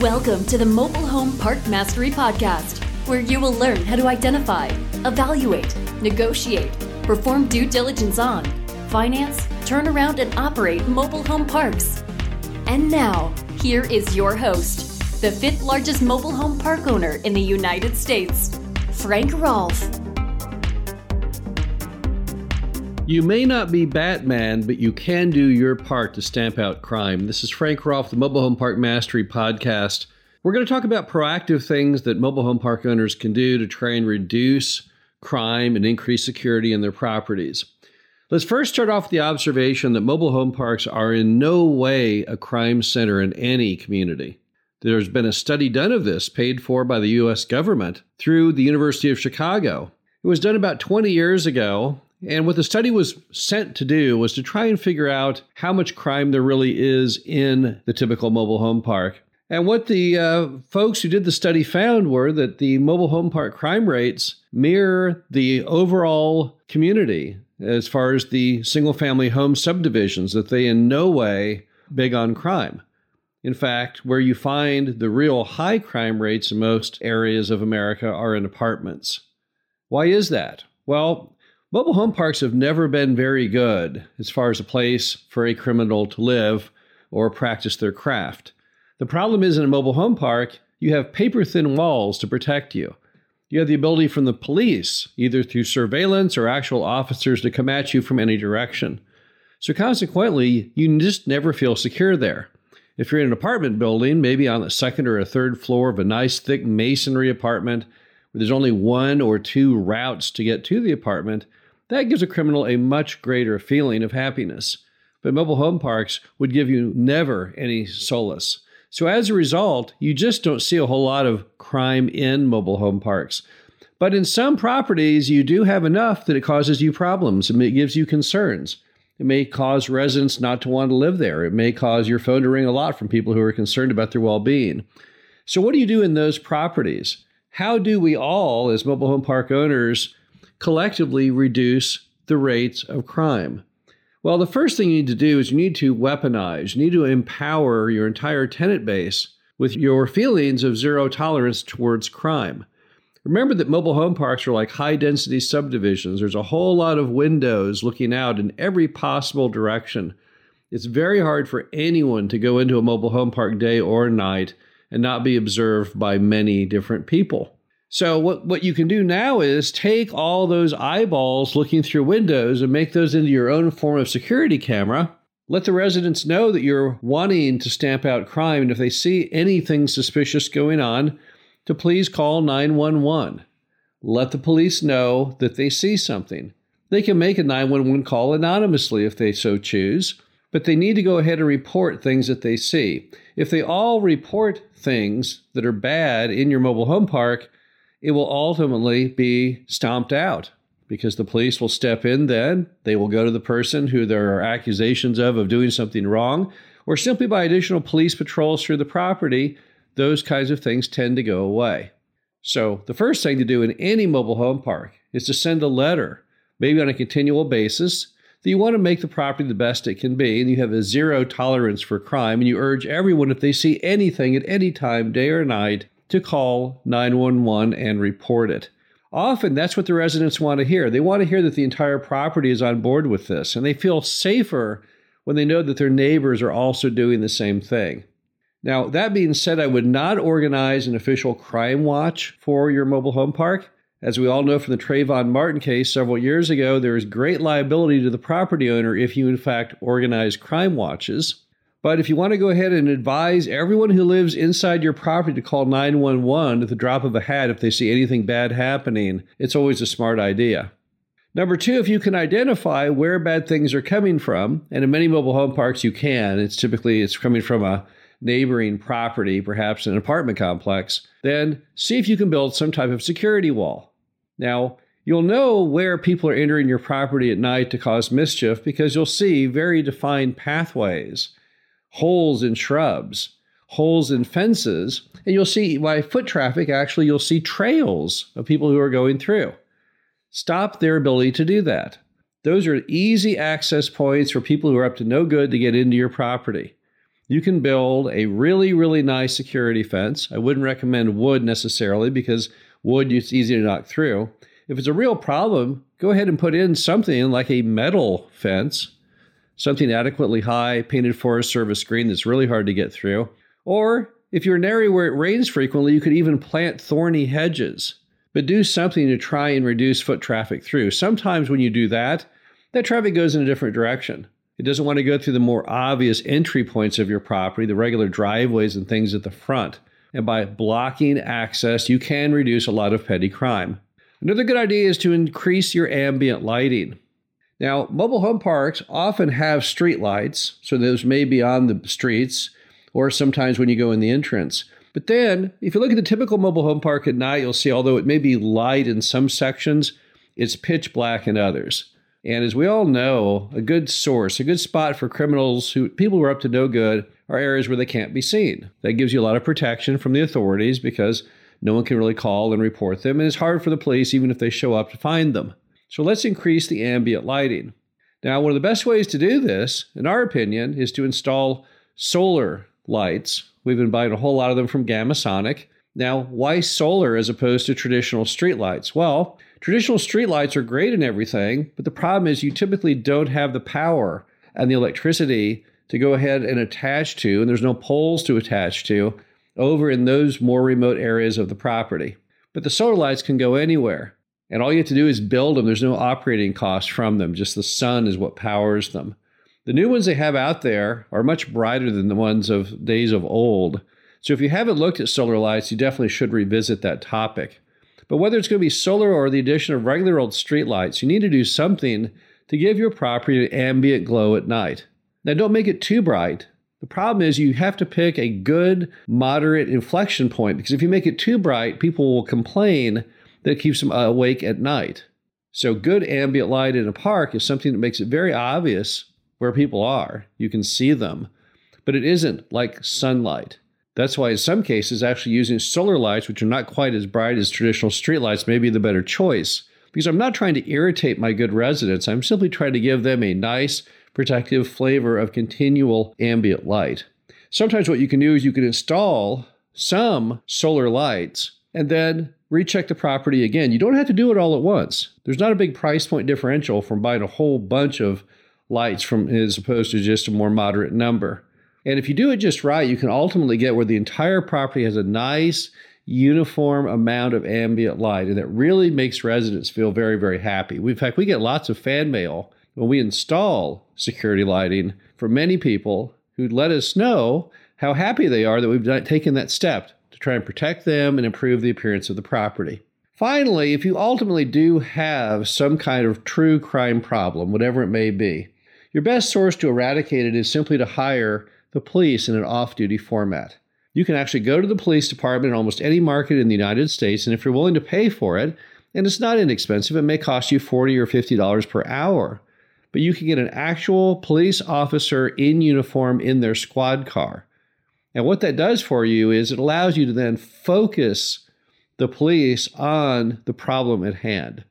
Welcome to the Mobile Home Park Mastery Podcast, where you will learn how to identify, evaluate, negotiate, perform due diligence on, finance, turn around, and operate mobile home parks. And now, here is your host, the fifth largest mobile home park owner in the United States, Frank Rolfe. You may not be Batman, but you can do your part to stamp out crime. This is Frank Rolfe, the Mobile Home Park Mastery Podcast. We're going to talk about proactive things that mobile home park owners can do to try and reduce crime and increase security in their properties. Let's first start off with the observation that mobile home parks are in no way a crime center in any community. There's been a study done of this, paid for by the US government through the University of Chicago. It was done about 20 years ago, and what the study was sent to do was to try and figure out how much crime there really is in the typical mobile home park. And what the uh, folks who did the study found were that the mobile home park crime rates mirror the overall community as far as the single family home subdivisions, that they in no way big on crime. In fact, where you find the real high crime rates in most areas of America are in apartments. Why is that? Well, Mobile home parks have never been very good as far as a place for a criminal to live or practice their craft. The problem is in a mobile home park, you have paper thin walls to protect you. You have the ability from the police, either through surveillance or actual officers, to come at you from any direction. So, consequently, you just never feel secure there. If you're in an apartment building, maybe on the second or a third floor of a nice thick masonry apartment, where there's only one or two routes to get to the apartment, that gives a criminal a much greater feeling of happiness. But mobile home parks would give you never any solace. So as a result, you just don't see a whole lot of crime in mobile home parks. But in some properties, you do have enough that it causes you problems. It gives you concerns. It may cause residents not to want to live there. It may cause your phone to ring a lot from people who are concerned about their well being. So, what do you do in those properties? How do we all, as mobile home park owners, collectively reduce the rates of crime? Well, the first thing you need to do is you need to weaponize, you need to empower your entire tenant base with your feelings of zero tolerance towards crime. Remember that mobile home parks are like high density subdivisions. There's a whole lot of windows looking out in every possible direction. It's very hard for anyone to go into a mobile home park day or night and not be observed by many different people. So what, what you can do now is take all those eyeballs looking through windows and make those into your own form of security camera. Let the residents know that you're wanting to stamp out crime, and if they see anything suspicious going on, to please call 911. Let the police know that they see something. They can make a 911 call anonymously if they so choose, but they need to go ahead and report things that they see. If they all report things that are bad in your mobile home park, it will ultimately be stomped out because the police will step in then. They will go to the person who there are accusations of of doing something wrong, or simply by additional police patrols through the property, those kinds of things tend to go away. So, the first thing to do in any mobile home park is to send a letter, maybe on a continual basis, that you want to make the property the best it can be, and you have a zero tolerance for crime, and you urge everyone, if they see anything at any time, day or night, to call 911 and report it. Often that's what the residents want to hear. They want to hear that the entire property is on board with this, and they feel safer when they know that their neighbors are also doing the same thing. Now, that being said, I would not organize an official crime watch for your mobile home park. As we all know from the Trayvon Martin case several years ago, there is great liability to the property owner if you, in fact, organize crime watches. But if you want to go ahead and advise everyone who lives inside your property to call 911 at the drop of a hat if they see anything bad happening, it's always a smart idea. Number two, if you can identify where bad things are coming from, and in many mobile home parks you can, it's typically it's coming from a neighboring property, perhaps an apartment complex, then see if you can build some type of security wall. Now, you'll know where people are entering your property at night to cause mischief because you'll see very defined pathways holes in shrubs, holes in fences, and you'll see by foot traffic, actually, you'll see trails of people who are going through. Stop their ability to do that. Those are easy access points for people who are up to no good to get into your property. You can build a really, really nice security fence. I wouldn't recommend wood necessarily because wood it's easy to knock through. If it's a real problem, go ahead and put in something like a metal fence, something adequately high, painted Forest Service green that's really hard to get through. Or if you're an area where it rains frequently, you could even plant thorny hedges. But do something to try and reduce foot traffic through. Sometimes when you do that, that traffic goes in a different direction. It doesn't want to go through the more obvious entry points of your property, the regular driveways and things at the front. And by blocking access, you can reduce a lot of petty crime. Another good idea is to increase your ambient lighting. Now, mobile home parks often have street lights, so those may be on the streets or sometimes when you go in the entrance. But then, if you look at the typical mobile home park at night, you'll see although it may be light in some sections, it's pitch black in others. And as we all know, a good source, a good spot for criminals who people who are up to no good are areas where they can't be seen. That gives you a lot of protection from the authorities because no one can really call and report them, and it's hard for the police, even if they show up, to find them. So let's increase the ambient lighting. Now, one of the best ways to do this, in our opinion, is to install solar lights. We've been buying a whole lot of them from Gamasonic. Now, why solar as opposed to traditional streetlights? Well, traditional streetlights are great and everything, but the problem is you typically don't have the power and the electricity to go ahead and attach to, and there's no poles to attach to over in those more remote areas of the property. But the solar lights can go anywhere. And all you have to do is build them. There's no operating cost from them. Just the sun is what powers them. The new ones they have out there are much brighter than the ones of days of old. So if you haven't looked at solar lights, you definitely should revisit that topic. But whether it's going to be solar or the addition of regular old street lights, you need to do something to give your property an ambient glow at night. Now, don't make it too bright the problem is you have to pick a good, moderate inflection point because if you make it too bright, people will complain that keeps them awake at night. So, good ambient light in a park is something that makes it very obvious where people are. You can see them, but it isn't like sunlight. That's why, in some cases, actually using solar lights, which are not quite as bright as traditional street lights, may be the better choice. Because I'm not trying to irritate my good residents, I'm simply trying to give them a nice, protective flavor of continual ambient light. Sometimes what you can do is you can install some solar lights and then recheck the property again. You don't have to do it all at once. There's not a big price point differential from buying a whole bunch of lights from as opposed to just a more moderate number. And if you do it just right, you can ultimately get where the entire property has a nice uniform amount of ambient light and that really makes residents feel very very happy. In fact, we get lots of fan mail when we install security lighting for many people who let us know how happy they are that we've taken that step try and protect them and improve the appearance of the property. Finally, if you ultimately do have some kind of true crime problem, whatever it may be, your best source to eradicate it is simply to hire the police in an off duty format. You can actually go to the police department in almost any market in the United States, and if you're willing to pay for it, and it's not inexpensive, it may cost you 40 or $50 per hour but you can get an actual police officer in uniform in their squad car. And what that does for you is it allows you to then focus the police on the problem at hand.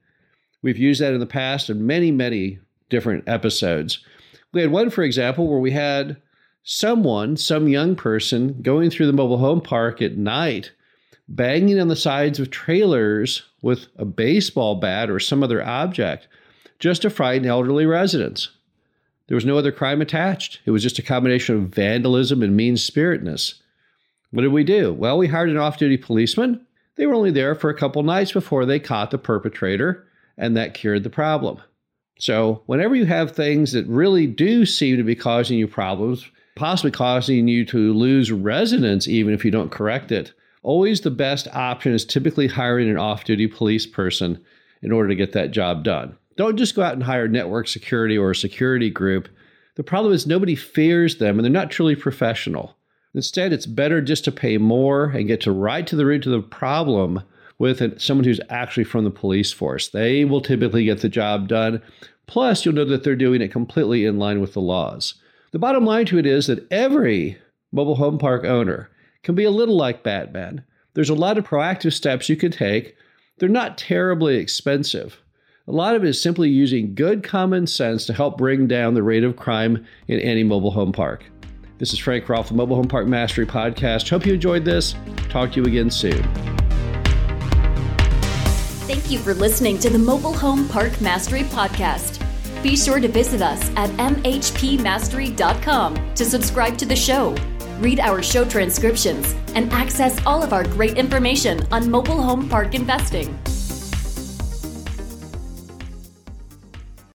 We've used that in the past in many, many different episodes. We had one, for example, where we had someone, some young person, going through the mobile home park at night, banging on the sides of trailers with a baseball bat or some other object just to frighten elderly residents. There was no other crime attached. It was just a combination of vandalism and mean spiritedness. What did we do? Well, we hired an off duty policeman. They were only there for a couple nights before they caught the perpetrator, and that cured the problem. So, whenever you have things that really do seem to be causing you problems, possibly causing you to lose residence even if you don't correct it, always the best option is typically hiring an off duty police person in order to get that job done. Don't just go out and hire network security or a security group. The problem is nobody fears them and they're not truly professional. Instead, it's better just to pay more and get to right to the root of the problem with someone who's actually from the police force. They will typically get the job done. Plus, you'll know that they're doing it completely in line with the laws. The bottom line to it is that every mobile home park owner can be a little like Batman. There's a lot of proactive steps you can take. They're not terribly expensive. A lot of it is simply using good common sense to help bring down the rate of crime in any mobile home park. This is Frank Rolfe, the Mobile Home Park Mastery Podcast. Hope you enjoyed this. Talk to you again soon. Thank you for listening to the Mobile Home Park Mastery Podcast. Be sure to visit us at mhpmastery.com to subscribe to the show, read our show transcriptions, and access all of our great information on mobile home park investing.